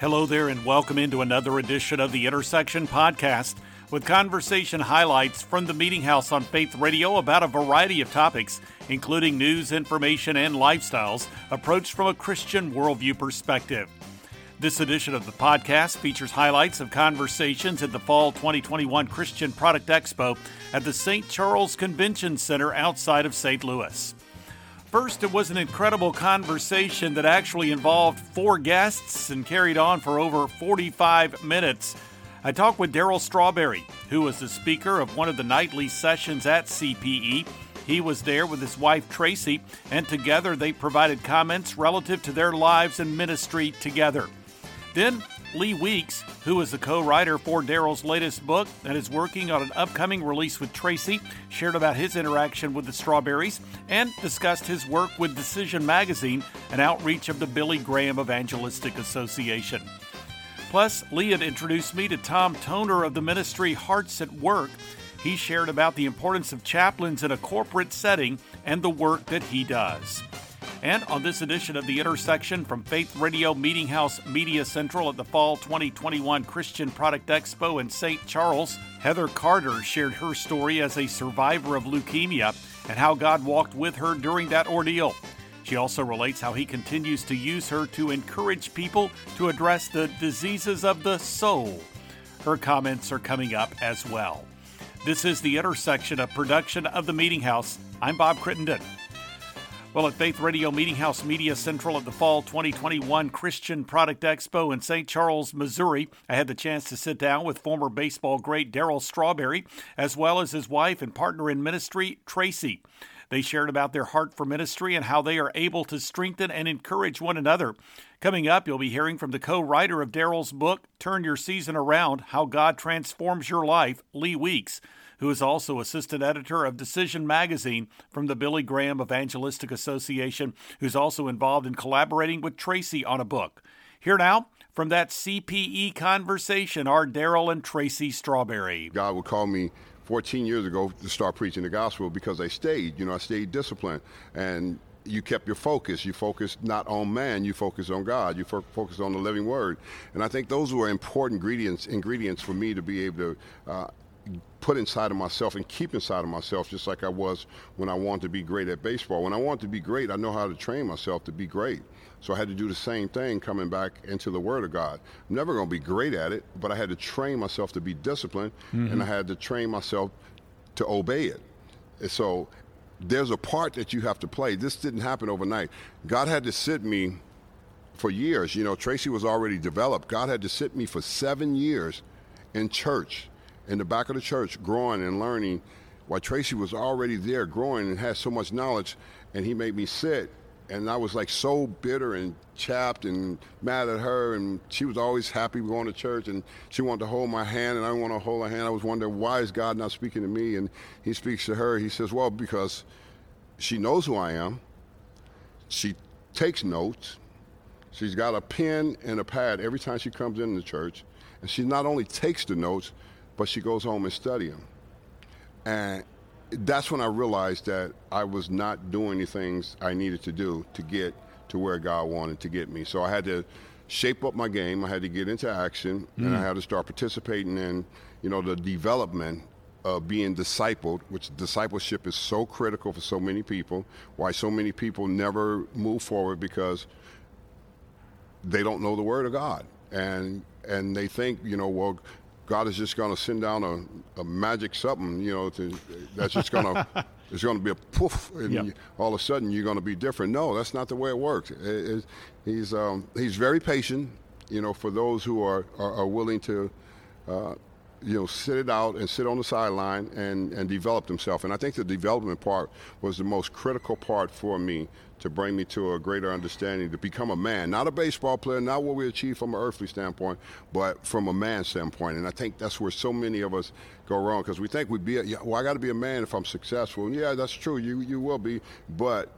Hello there, and welcome into another edition of the Intersection Podcast with conversation highlights from the Meeting House on Faith Radio about a variety of topics, including news, information, and lifestyles approached from a Christian worldview perspective. This edition of the podcast features highlights of conversations at the Fall 2021 Christian Product Expo at the St. Charles Convention Center outside of St. Louis. First, it was an incredible conversation that actually involved four guests and carried on for over 45 minutes. I talked with Darryl Strawberry, who was the speaker of one of the nightly sessions at CPE. He was there with his wife Tracy, and together they provided comments relative to their lives and ministry together. Then Lee Weeks, who is the co writer for Darryl's latest book and is working on an upcoming release with Tracy, shared about his interaction with the Strawberries and discussed his work with Decision Magazine, an outreach of the Billy Graham Evangelistic Association. Plus, Lee had introduced me to Tom Toner of the ministry Hearts at Work. He shared about the importance of chaplains in a corporate setting and the work that he does. And on this edition of The Intersection from Faith Radio Meeting House Media Central at the Fall 2021 Christian Product Expo in St. Charles, Heather Carter shared her story as a survivor of leukemia and how God walked with her during that ordeal. She also relates how he continues to use her to encourage people to address the diseases of the soul. Her comments are coming up as well. This is the intersection of production of the Meeting House. I'm Bob Crittenden. Well, at Faith Radio Meeting House Media Central at the Fall 2021 Christian Product Expo in St. Charles, Missouri, I had the chance to sit down with former baseball great Darryl Strawberry, as well as his wife and partner in ministry, Tracy. They shared about their heart for ministry and how they are able to strengthen and encourage one another. Coming up, you'll be hearing from the co writer of Darryl's book, Turn Your Season Around How God Transforms Your Life, Lee Weeks who is also assistant editor of Decision Magazine from the Billy Graham Evangelistic Association, who's also involved in collaborating with Tracy on a book. Here now, from that CPE conversation, are Darryl and Tracy Strawberry. God would call me 14 years ago to start preaching the gospel because I stayed. You know, I stayed disciplined. And you kept your focus. You focused not on man, you focused on God. You fo- focused on the living word. And I think those were important ingredients ingredients for me to be able to uh, put inside of myself and keep inside of myself, just like I was when I wanted to be great at baseball. When I wanted to be great, I know how to train myself to be great. So I had to do the same thing coming back into the Word of God. I'm never going to be great at it, but I had to train myself to be disciplined, mm-hmm. and I had to train myself to obey it. And so there's a part that you have to play. This didn't happen overnight. God had to sit me for years. You know, Tracy was already developed. God had to sit me for seven years in church in the back of the church growing and learning while Tracy was already there growing and had so much knowledge and he made me sit and I was like so bitter and chapped and mad at her and she was always happy going to church and she wanted to hold my hand and I didn't want to hold her hand. I was wondering why is God not speaking to me and he speaks to her. He says, well, because she knows who I am. She takes notes. She's got a pen and a pad every time she comes into church. And she not only takes the notes, but she goes home and study them. And that's when I realized that I was not doing the things I needed to do to get to where God wanted to get me. So I had to shape up my game. I had to get into action, mm. and I mm. had to start participating in, you know, the development of being discipled, which discipleship is so critical for so many people. Why so many people never move forward because they don't know the Word of God, and and they think, you know, well, God is just going to send down a, a magic something, you know, to, that's just going to, it's going to be a poof, and yep. you, all of a sudden you're going to be different. No, that's not the way it works. It, it, he's, um, he's very patient, you know, for those who are, are, are willing to, uh, you know, sit it out and sit on the sideline and, and develop themselves. And I think the development part was the most critical part for me to bring me to a greater understanding, to become a man, not a baseball player, not what we achieve from an earthly standpoint, but from a man standpoint. And I think that's where so many of us go wrong because we think we'd be, a, well, I got to be a man if I'm successful. And yeah, that's true. You you will be, but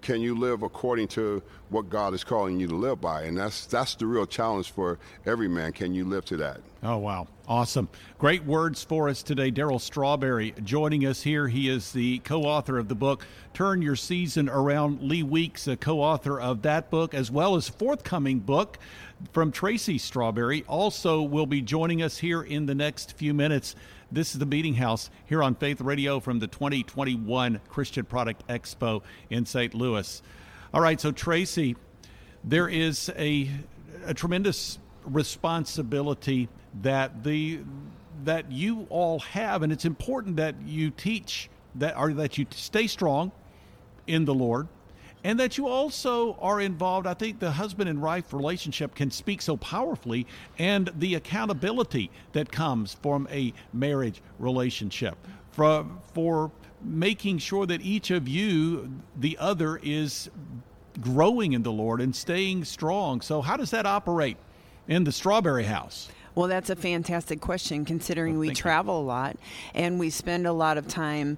can you live according to what God is calling you to live by? And that's that's the real challenge for every man. Can you live to that? Oh wow, awesome! Great words for us today, Darryl Strawberry joining us here. He is the co-author of the book "Turn Your Season Around." Lee Weeks, a co-author of that book, as well as forthcoming book from Tracy Strawberry, also will be joining us here in the next few minutes. This is the Meeting House here on Faith Radio from the 2021 Christian Product Expo in St. Louis. All right, so Tracy, there is a, a tremendous responsibility that the that you all have, and it's important that you teach that or that you stay strong in the Lord and that you also are involved. I think the husband and wife relationship can speak so powerfully, and the accountability that comes from a marriage relationship for, for making sure that each of you, the other, is growing in the Lord and staying strong. So, how does that operate in the Strawberry House? Well, that's a fantastic question considering we travel a lot and we spend a lot of time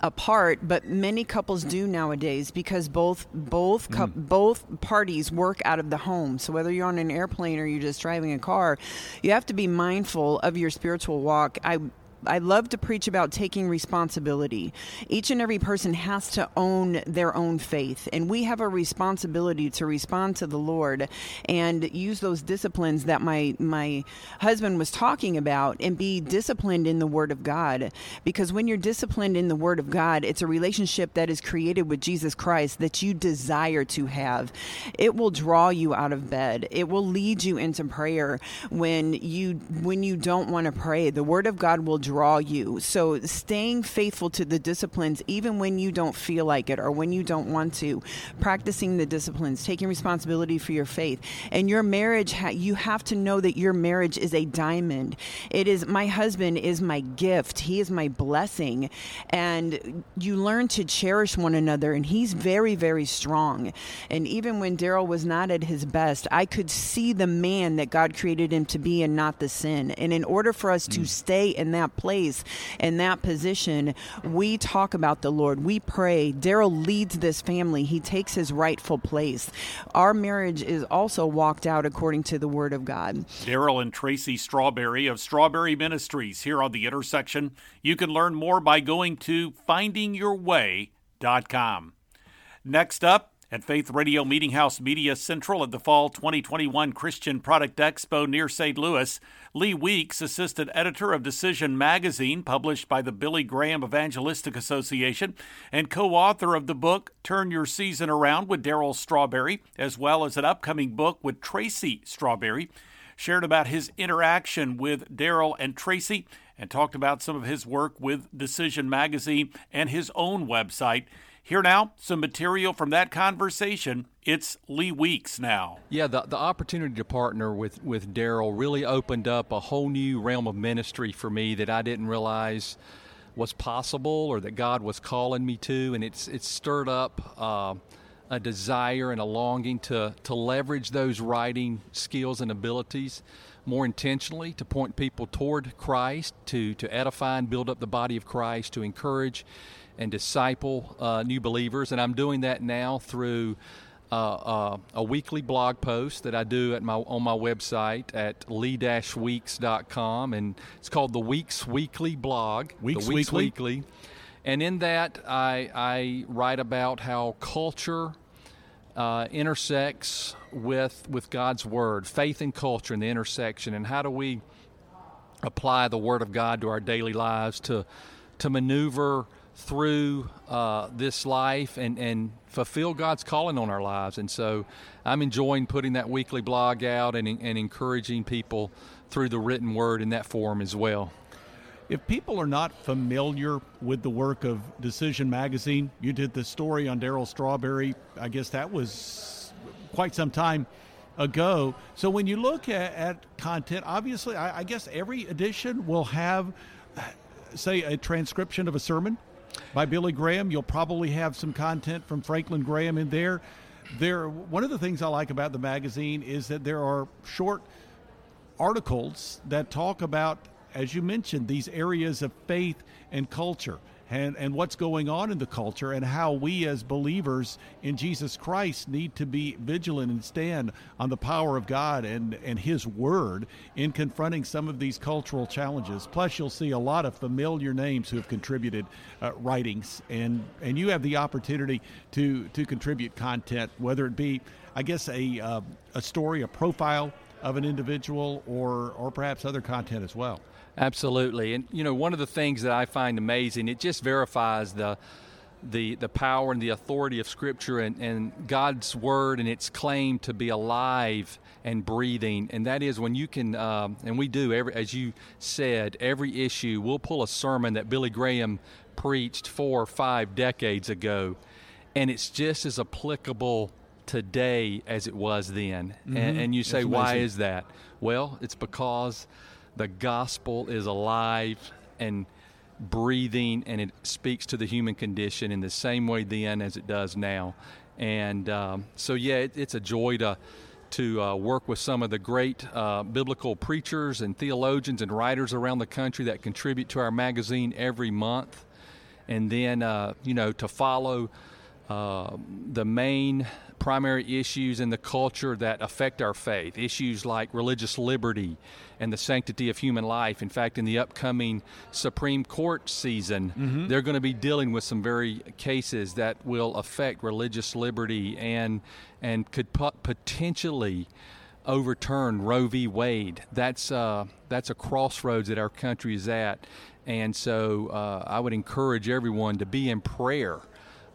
apart but many couples do nowadays because both both mm. both parties work out of the home so whether you're on an airplane or you're just driving a car you have to be mindful of your spiritual walk i I love to preach about taking responsibility. Each and every person has to own their own faith, and we have a responsibility to respond to the Lord and use those disciplines that my my husband was talking about and be disciplined in the word of God. Because when you're disciplined in the word of God, it's a relationship that is created with Jesus Christ that you desire to have. It will draw you out of bed. It will lead you into prayer when you when you don't want to pray. The word of God will draw you. So staying faithful to the disciplines, even when you don't feel like it or when you don't want to, practicing the disciplines, taking responsibility for your faith. And your marriage, you have to know that your marriage is a diamond. It is, my husband is my gift, he is my blessing. And you learn to cherish one another, and he's very, very strong. And even when Darryl was not at his best, I could see the man that God created him to be and not the sin. And in order for us mm. to stay in that place in that position, we talk about the Lord. We pray. Darryl leads this family. He takes his rightful place. Our marriage is also walked out according to the Word of God. Darryl and Tracy Strawberry of Strawberry Ministries here on the intersection. You can learn more by going to findingyourway.com. Next up, at Faith Radio Meeting House Media Central at the Fall 2021 Christian Product Expo near St. Louis, Lee Weeks, assistant editor of Decision Magazine, published by the Billy Graham Evangelistic Association, and co author of the book Turn Your Season Around with Darryl Strawberry, as well as an upcoming book with Tracy Strawberry, shared about his interaction with Darryl and Tracy and talked about some of his work with Decision Magazine and his own website. Here now, some material from that conversation. It's Lee Weeks now. Yeah, the, the opportunity to partner with, with Darryl really opened up a whole new realm of ministry for me that I didn't realize was possible or that God was calling me to. And it's, it's stirred up uh, a desire and a longing to, to leverage those writing skills and abilities more intentionally to point people toward Christ, to, to edify and build up the body of Christ, to encourage and disciple uh, new believers. And I'm doing that now through uh, uh, a weekly blog post that I do at my on my website at lee-weeks.com, and it's called the Weeks Weekly blog. Weeks, the Weeks Weekly. Weekly. And in that, I, I write about how culture uh, intersects with with God's Word, faith and culture, and the intersection, and how do we apply the Word of God to our daily lives to to maneuver through uh, this life and, and fulfill God's calling on our lives. And so I'm enjoying putting that weekly blog out and, and encouraging people through the written word in that form as well. If people are not familiar with the work of Decision Magazine, you did the story on Darryl Strawberry. I guess that was quite some time ago. So when you look at, at content, obviously, I, I guess every edition will have, say, a transcription of a sermon by Billy Graham. You'll probably have some content from Franklin Graham in there. There, one of the things I like about the magazine is that there are short articles that talk about, as you mentioned, these areas of faith and culture. And, and what's going on in the culture and how we as believers in Jesus Christ need to be vigilant and stand on the power of God and, and His Word in confronting some of these cultural challenges. Plus, you'll see a lot of familiar names who have contributed uh, writings, and, and you have the opportunity to, to contribute content, whether it be, I guess, a, uh, a story, a profile of an individual, or, or perhaps other content as well. Absolutely. And, you know, one of the things that I find amazing, it just verifies the, the, the power and the authority of Scripture and, and God's Word and its claim to be alive and breathing. And that is when you can, um, and we do, every, as you said, every issue, we'll pull a sermon that Billy Graham preached four or five decades ago, and it's just as applicable today as it was then. Mm-hmm. And, and, you say, why is that? Well, it's because the gospel is alive and breathing and it speaks to the human condition in the same way then as it does now. And um, so, yeah, it, it's a joy to to uh, work with some of the great uh, biblical preachers and theologians and writers around the country that contribute to our magazine every month. And then, uh, you know, to follow uh, the main primary issues in the culture that affect our faith, issues like religious liberty and the sanctity of human life. In fact, in the upcoming Supreme Court season, mm-hmm. they're going to be dealing with some very cases that will affect religious liberty and and could potentially overturn Roe v. Wade. That's uh, that's a crossroads that our country is at, and so uh, I would encourage everyone to be in prayer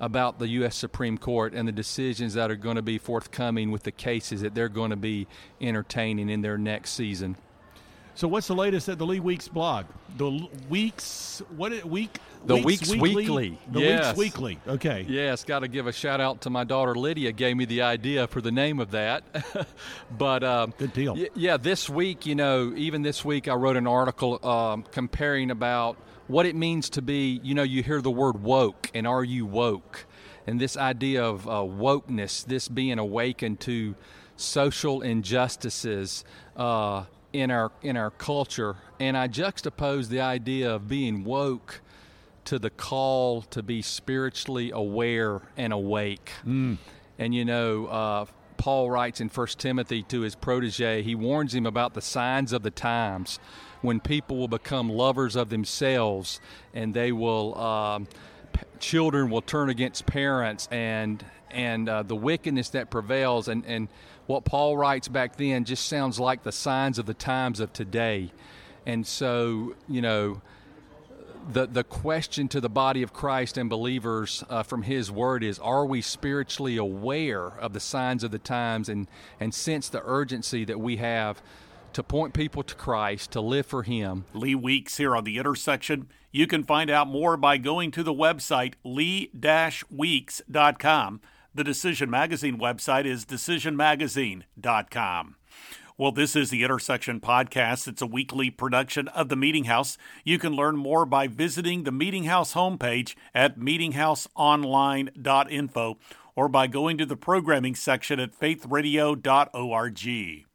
about the U.S. Supreme Court and the decisions that are going to be forthcoming with the cases that they're going to be entertaining in their next season. So, what's the latest at the Lee Weeks blog? The Weeks, what it, week? The Weeks, Weeks Weekly. Weekly. The yes. Weeks Weekly. Okay. Yes, got to give a shout out to my daughter Lydia. Gave me the idea for the name of that. but um, good deal. Y- yeah, this week, you know, even this week, I wrote an article um, comparing about what it means to be, you know, you hear the word woke, and are you woke? And this idea of uh, wokeness, this being awakened to social injustices uh, in our in our culture, and I juxtapose the idea of being woke to the call to be spiritually aware and awake. Mm. And you know, uh, Paul writes in First Timothy to his protege, he warns him about the signs of the times when people will become lovers of themselves and they will um, p- children will turn against parents and and uh, the wickedness that prevails. And and what Paul writes back then just sounds like the signs of the times of today. And so you know the the question to the body of Christ and believers uh, from His Word is: Are we spiritually aware of the signs of the times and and sense the urgency that we have to point people to Christ, to live for Him. Lee Weeks here on The Intersection. You can find out more by going to the website lee-weeks.com. The Decision Magazine website is decisionmagazine.com. Well, this is the Intersection Podcast. It's a weekly production of the Meeting House. You can learn more by visiting the Meeting House homepage at meetinghouseonline.info or by going to the programming section at faithradio.org.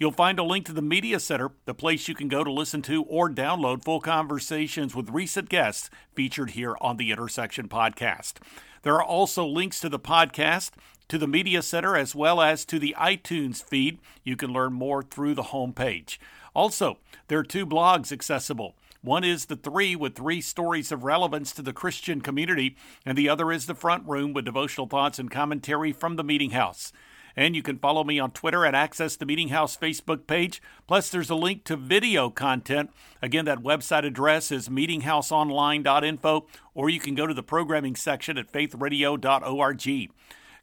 You'll find a link to the Media Center, the place you can go to listen to or download full conversations with recent guests featured here on the Intersection Podcast. There are also links to the podcast, to the Media Center, as well as to the iTunes feed. You can learn more through the homepage. Also, there are two blogs accessible. One is the three with three stories of relevance to the Christian community, and the other is the front room with devotional thoughts and commentary from the meeting house. And you can follow me on Twitter and access the Meeting House Facebook page. Plus, there's a link to video content. Again, that website address is meetinghouseonline.info, or you can go to the programming section at faithradio.org.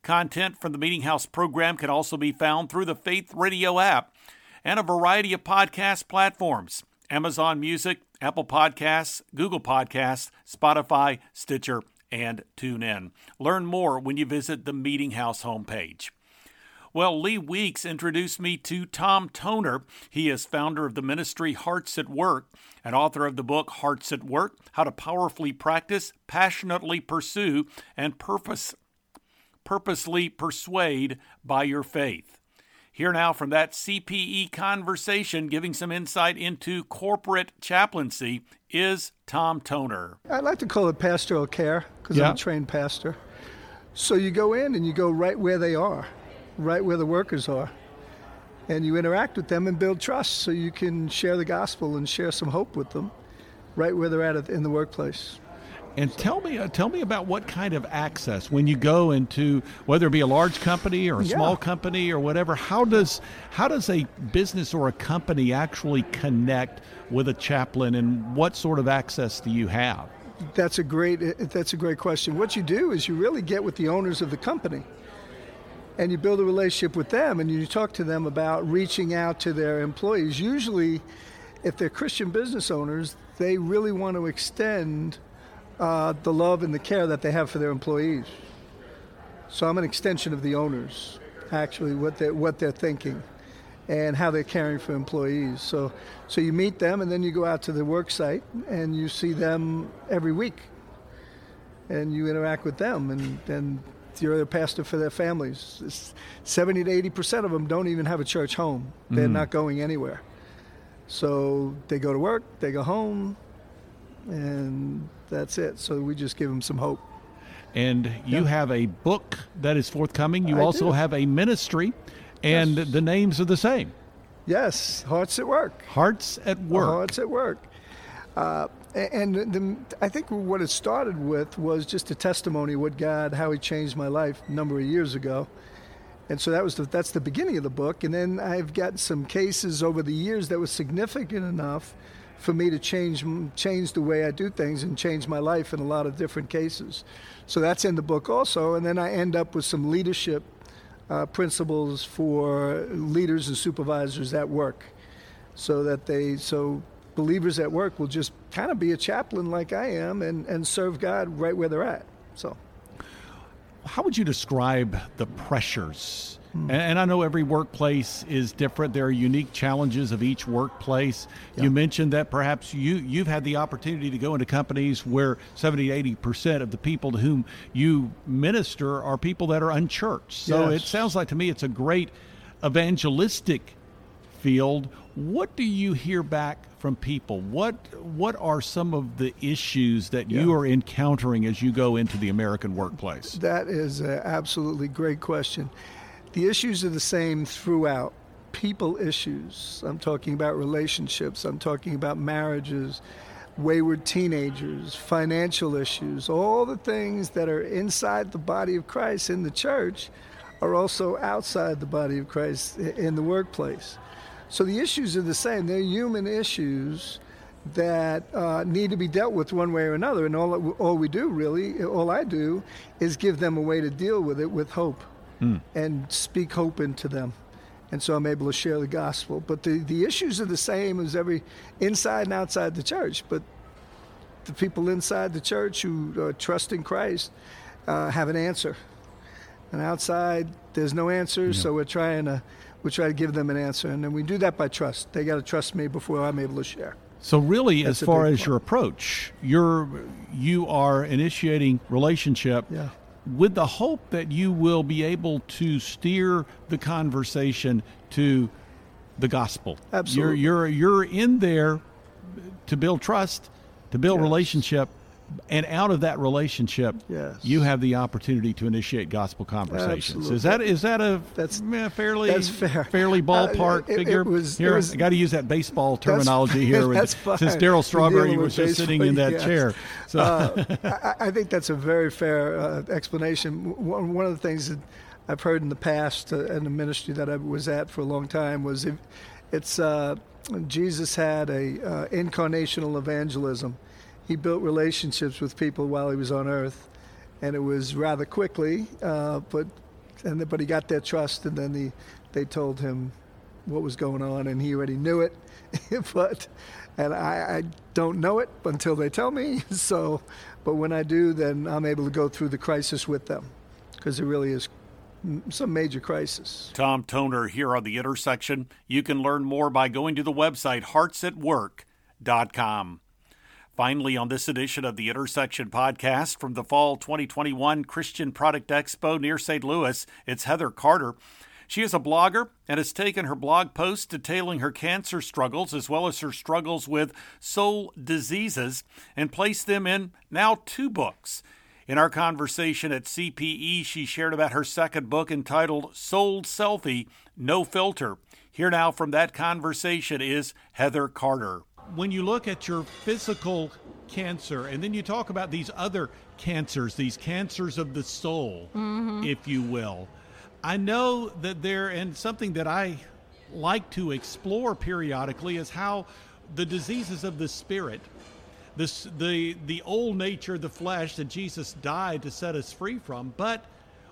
Content from the Meeting House program can also be found through the Faith Radio app and a variety of podcast platforms Amazon Music, Apple Podcasts, Google Podcasts, Spotify, Stitcher, and TuneIn. Learn more when you visit the Meeting House homepage. Well, Lee Weeks introduced me to Tom Toner. He is founder of the ministry Hearts at Work and author of the book Hearts at Work How to Powerfully Practice, Passionately Pursue, and Purpose, Purposely Persuade by Your Faith. Here now from that CPE conversation, giving some insight into corporate chaplaincy, is Tom Toner. I'd like to call it pastoral care because Yeah. I'm a trained pastor. So you go in and you go right where they are, right where the workers are, and you interact with them and build trust so you can share the gospel and share some hope with them right where they're at in the workplace. And tell me, uh, tell me about what kind of access when you go into whether it be a large company or a Yeah. small company or whatever. How does how does a business or a company actually connect with a chaplain, and what sort of access do you have? That's a great that's a great question. What you do is you really get with the owners of the company and you build a relationship with them and you talk to them about reaching out to their employees. Usually if they're Christian business owners, they really want to extend uh, the love and the care that they have for their employees. So I'm an extension of the owners, actually, what they're, what they're thinking and how they're caring for employees. So, so you meet them and then you go out to the work site and you see them every week and you interact with them and, and you're a pastor for their families. It's 70 to 80 percent of them don't even have a church home. They're not going anywhere. So they go to work, they go home, and that's it. So we just give them some hope. And you have a book that is forthcoming. You I also do. have a ministry, and Yes. the names are the same. Yes, hearts at work. Hearts at Work. Hearts at work. Uh, and the, I think what it started with was just a testimony of what God, how He changed my life a number of years ago. And so that was the, that's the beginning of the book. And then I've got some cases over the years that was significant enough for me to change change the way I do things and change my life in a lot of different cases. So that's in the book also. And then I end up with some leadership uh, principles for leaders and supervisors at work, so that they so believers at work will just kind of be a chaplain like I am and, and serve God right where they're at. So. How would you describe the pressures? Mm. And, and I know every workplace is different. There are unique challenges of each workplace. You mentioned that perhaps you, you've had the opportunity to go into companies where 70, 80% of the people to whom you minister are people that are unchurched. So Yes. it sounds like to me it's a great evangelistic field. What do you hear back from people? What what are some of the issues that you are encountering as you go into the American workplace? That is an absolutely great question. The issues are the same throughout. People issues. I'm talking about relationships. I'm talking about marriages, wayward teenagers, financial issues. All the things that are inside the body of Christ in the church are also outside the body of Christ in the workplace. So the issues are the same. They're human issues that uh, need to be dealt with one way or another. And all, all we do, really, all I do, is give them a way to deal with it with hope and speak hope into them. And so I'm able to share the gospel. But the, the issues are the same as every inside and outside the church. But the people inside the church who uh, trust in Christ uh, have an answer. And outside, there's no answer, so we're trying to we try to give them an answer, and then we do that by trust. They got to trust me before I'm able to share. So really, That's as far as your approach, you're you are initiating relationship Yeah. With the hope that you will be able to steer the conversation to the gospel. Absolutely. You're you're you're in there to build trust, to build Yes. relationship, and out of that relationship, Yes. you have the opportunity to initiate gospel conversations. Absolutely. Is that is that a That's- meh, fairly that's fair. fairly ballpark Uh, it- it figure? was- here, was- I got to use that baseball terminology here. with-. Since Darryl Strawberry was just sitting in that yes. chair, so Uh, I, I think that's a very fair uh, explanation. One one of the things that I've heard in the past uh, in the ministry that I was at for a long time was if it's uh, Jesus had a uh, incarnational evangelism. He built relationships with people while he was on earth, and it was rather quickly, uh, but and then- but he got their trust, and then he, they told him what was going on, and he already knew it, but and I, I don't know it until they tell me. So, but when I do, then I'm able to go through the crisis with them, because it really is some major crisis. Tom Toner here on The Intersection. You can learn more by going to the website heartsatwork.com. Finally, on this edition of the Intersection podcast from the Fall 2021 Christian Product Expo near St. Louis, it's Heather Carter. She is a blogger and has taken her blog posts detailing her cancer struggles as well as her struggles with soul diseases and placed them in now two books. In our conversation at CPE, she shared about her second book entitled Soul Selfie No Filter. Here now from that conversation is Heather Carter. When you look at your physical cancer and then you talk about these other cancers, these cancers of the soul, mm-hmm. if you will, I know that there, and something that I like to explore periodically is how the diseases of the spirit this, the, the old nature, the flesh that Jesus died to set us free from. But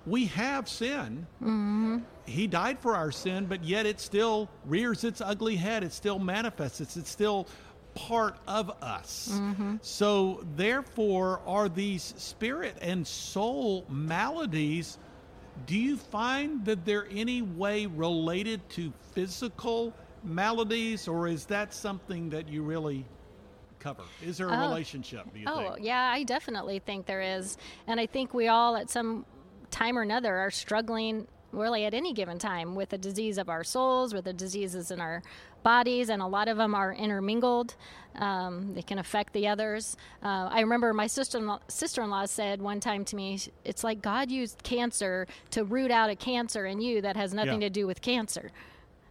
we have sin. Mm-hmm. He died for our sin, but yet it still rears its ugly head. It still manifests. It's, it's still part of us. Mm-hmm. So, therefore, are these spirit and soul maladies? Do you find that they're any way related to physical maladies, or is that something that you really cover? Is there a oh. relationship, oh, think? yeah, I definitely think there is. And I think we all, at some time or another, are struggling really at any given time with the disease of our souls, with the diseases in our bodies, and a lot of them are intermingled. Um, they can affect the others. Uh, I remember my sister sister in law said one time to me, "It's like God used cancer to root out a cancer in you that has nothing yeah. to do with cancer."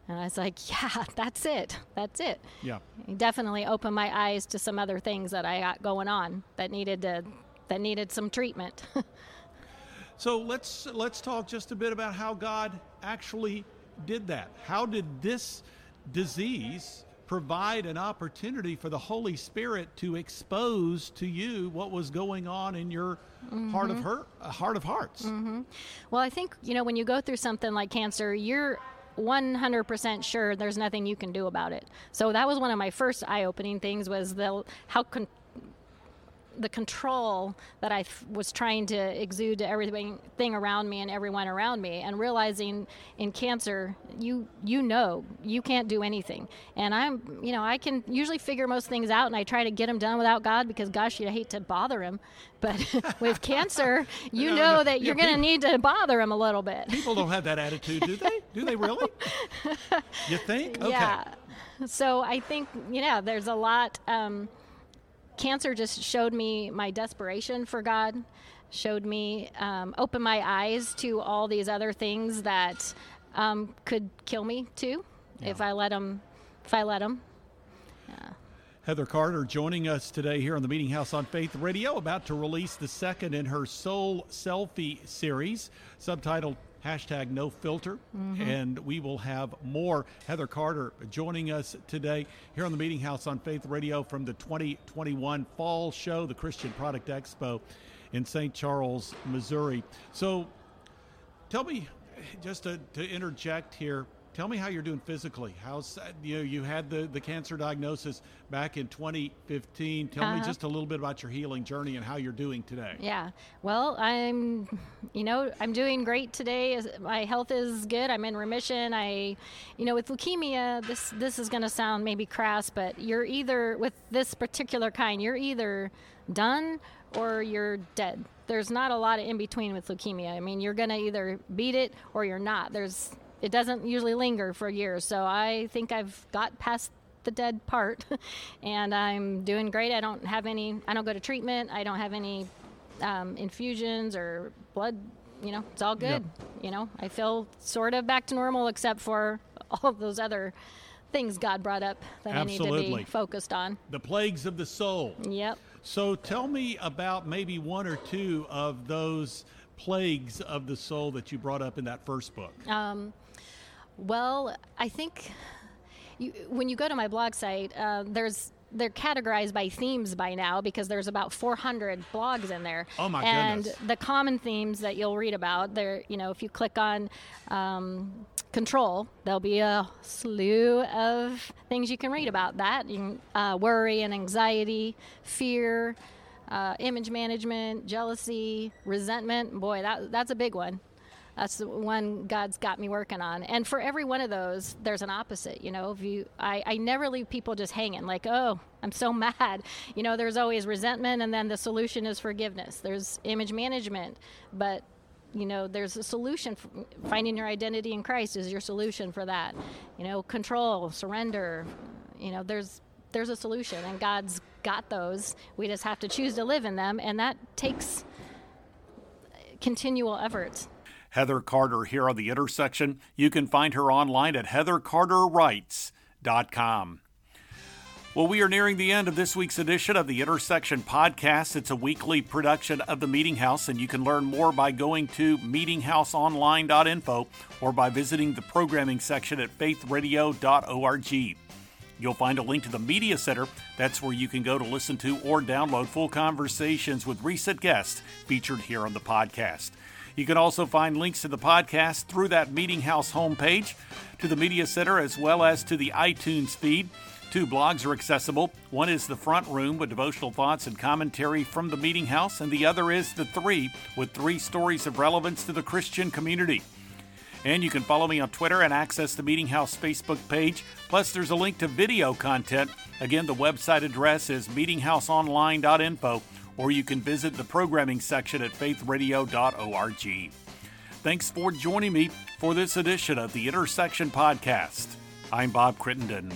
And I was like, yeah, that's it. That's it. Yeah. He definitely opened my eyes to some other things that I got going on that needed to that needed some treatment. so let's let's talk just a bit about how God actually did that. How did this disease provide an opportunity for the Holy Spirit to expose to you what was going on in your mm-hmm. heart of her heart of hearts? Mm-hmm. Well, I think you know when you go through something like cancer, you're 100% sure there's nothing you can do about it. So that was one of my first eye-opening things was the how con- the control that I f- was trying to exude to everything thing around me and everyone around me, and realizing in cancer, you you know you can't do anything, and I'm you know I can usually figure most things out, and I try to get them done without God because gosh, you hate to bother him, but with cancer, you no, know no, that you're yeah, going to need to bother him a little bit. People don't have that attitude, do they? Do they really? you think? Okay. Yeah. So I think you know there's a lot. Um, cancer just showed me my desperation for God, showed me, um, opened my eyes to all these other things that um, could kill me too, yeah. if I let them. If I let them. Yeah. Heather Carter joining us today here on the Meeting House on Faith Radio, about to release the second in her Soul Selfie series, subtitled hashtag no filter. Mm-hmm. And we will have more. Heather Carter joining us today here on the Meeting House on Faith Radio from the 2021 Fall Show, the Christian Product Expo in St. Charles, Missouri. So tell me, just to, to interject here, Tell me how you're doing physically. How's you know you had the the cancer diagnosis back in 2015. Tell uh-huh. me just a little bit about your healing journey and how you're doing today. Yeah. Well, I'm you know, I'm doing great today. My health is good. I'm in remission. I you know, with leukemia, this this is going to sound maybe crass, but you're either with this particular kind, you're either done or you're dead. There's not a lot of in between with leukemia. I mean, you're going to either beat it or you're not. There's it doesn't usually linger for years. So I think I've got past the dead part and I'm doing great. I don't have any, I don't go to treatment. I don't have any um, infusions or blood. You know, it's all good. Yep. You know, I feel sort of back to normal except for all of those other things God brought up that Absolutely. I need to be focused on. The plagues of the soul. Yep. So tell me about maybe one or two of those plagues of the soul that you brought up in that first book. Um, well, I think you, when you go to my blog site, uh, there's they're categorized by themes by now because there's about 400 blogs in there. Oh my and goodness! And the common themes that you'll read about there, you know, if you click on um, control, there'll be a slew of things you can read about that. You can, uh, worry and anxiety, fear. Uh, image management, jealousy, resentment. Boy, that that's a big one. That's the one God's got me working on. And for every one of those, there's an opposite. You know, if you, I, I never leave people just hanging like, oh, I'm so mad. You know, there's always resentment, and then the solution is forgiveness. There's image management, but you know, there's a solution. Finding your identity in Christ is your solution for that. You know, control, surrender. You know, there's there's a solution, and God's got those. We just have to choose to live in them, and that takes continual efforts. Heather Carter here on the intersection. You can find her online at heathercarterwrites.com. Well, we are nearing the end of this week's edition of the Intersection Podcast. It's a weekly production of the Meeting House, and you can learn more by going to meetinghouseonline.info or by visiting the programming section at faithradio.org. You'll find a link to the Media Center. That's where you can go to listen to or download full conversations with recent guests featured here on the podcast. You can also find links to the podcast through that Meeting House homepage, to the Media Center, as well as to the iTunes feed. Two blogs are accessible. One is The Front Room with devotional thoughts and commentary from the Meeting House, and the other is The Three with three stories of relevance to the Christian community. And you can follow me on Twitter and access the Meeting House Facebook page. Plus, there's a link to video content. Again, the website address is meetinghouseonline.info, or you can visit the programming section at faithradio.org. Thanks for joining me for this edition of the Intersection Podcast. I'm Bob Crittenden.